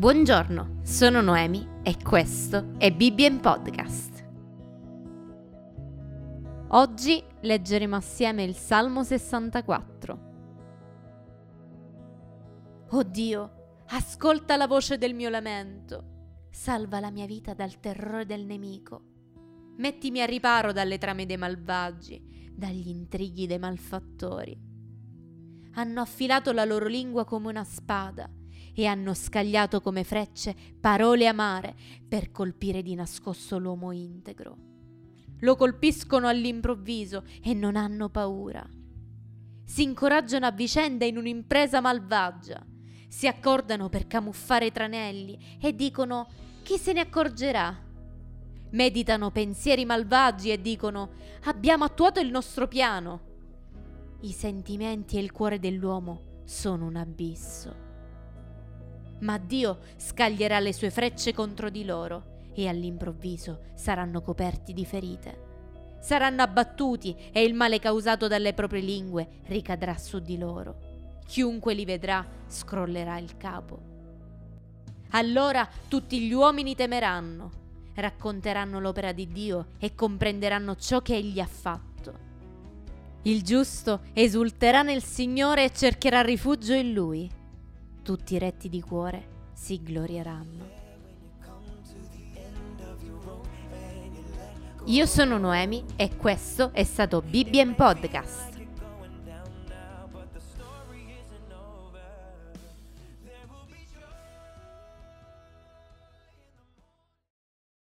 Buongiorno, sono Noemi e questo è Bibbien Podcast. Oggi leggeremo assieme il Salmo 64. Oh Dio, ascolta la voce del mio lamento. Salva la mia vita dal terrore del nemico. Mettimi a riparo dalle trame dei malvagi, dagli intrighi dei malfattori. Hanno affilato la loro lingua come una spada e hanno scagliato come frecce parole amare per colpire di nascosto l'uomo integro. Lo colpiscono all'improvviso e non hanno paura. Si incoraggiano a vicenda in un'impresa malvagia. Si accordano per camuffare i tranelli e dicono chi se ne accorgerà? Meditano pensieri malvagi e dicono abbiamo attuato il nostro piano. I sentimenti e il cuore dell'uomo sono un abisso ma Dio scaglierà le sue frecce contro di loro e all'improvviso saranno coperti di ferite. Saranno abbattuti e il male causato dalle proprie lingue ricadrà su di loro. Chiunque li vedrà scrollerà il capo. Allora tutti gli uomini temeranno, racconteranno l'opera di Dio e comprenderanno ciò che egli ha fatto. Il giusto esulterà nel Signore e cercherà rifugio in Lui tutti retti di cuore si glorieranno. Io sono Noemi e questo è stato Bibbien Podcast.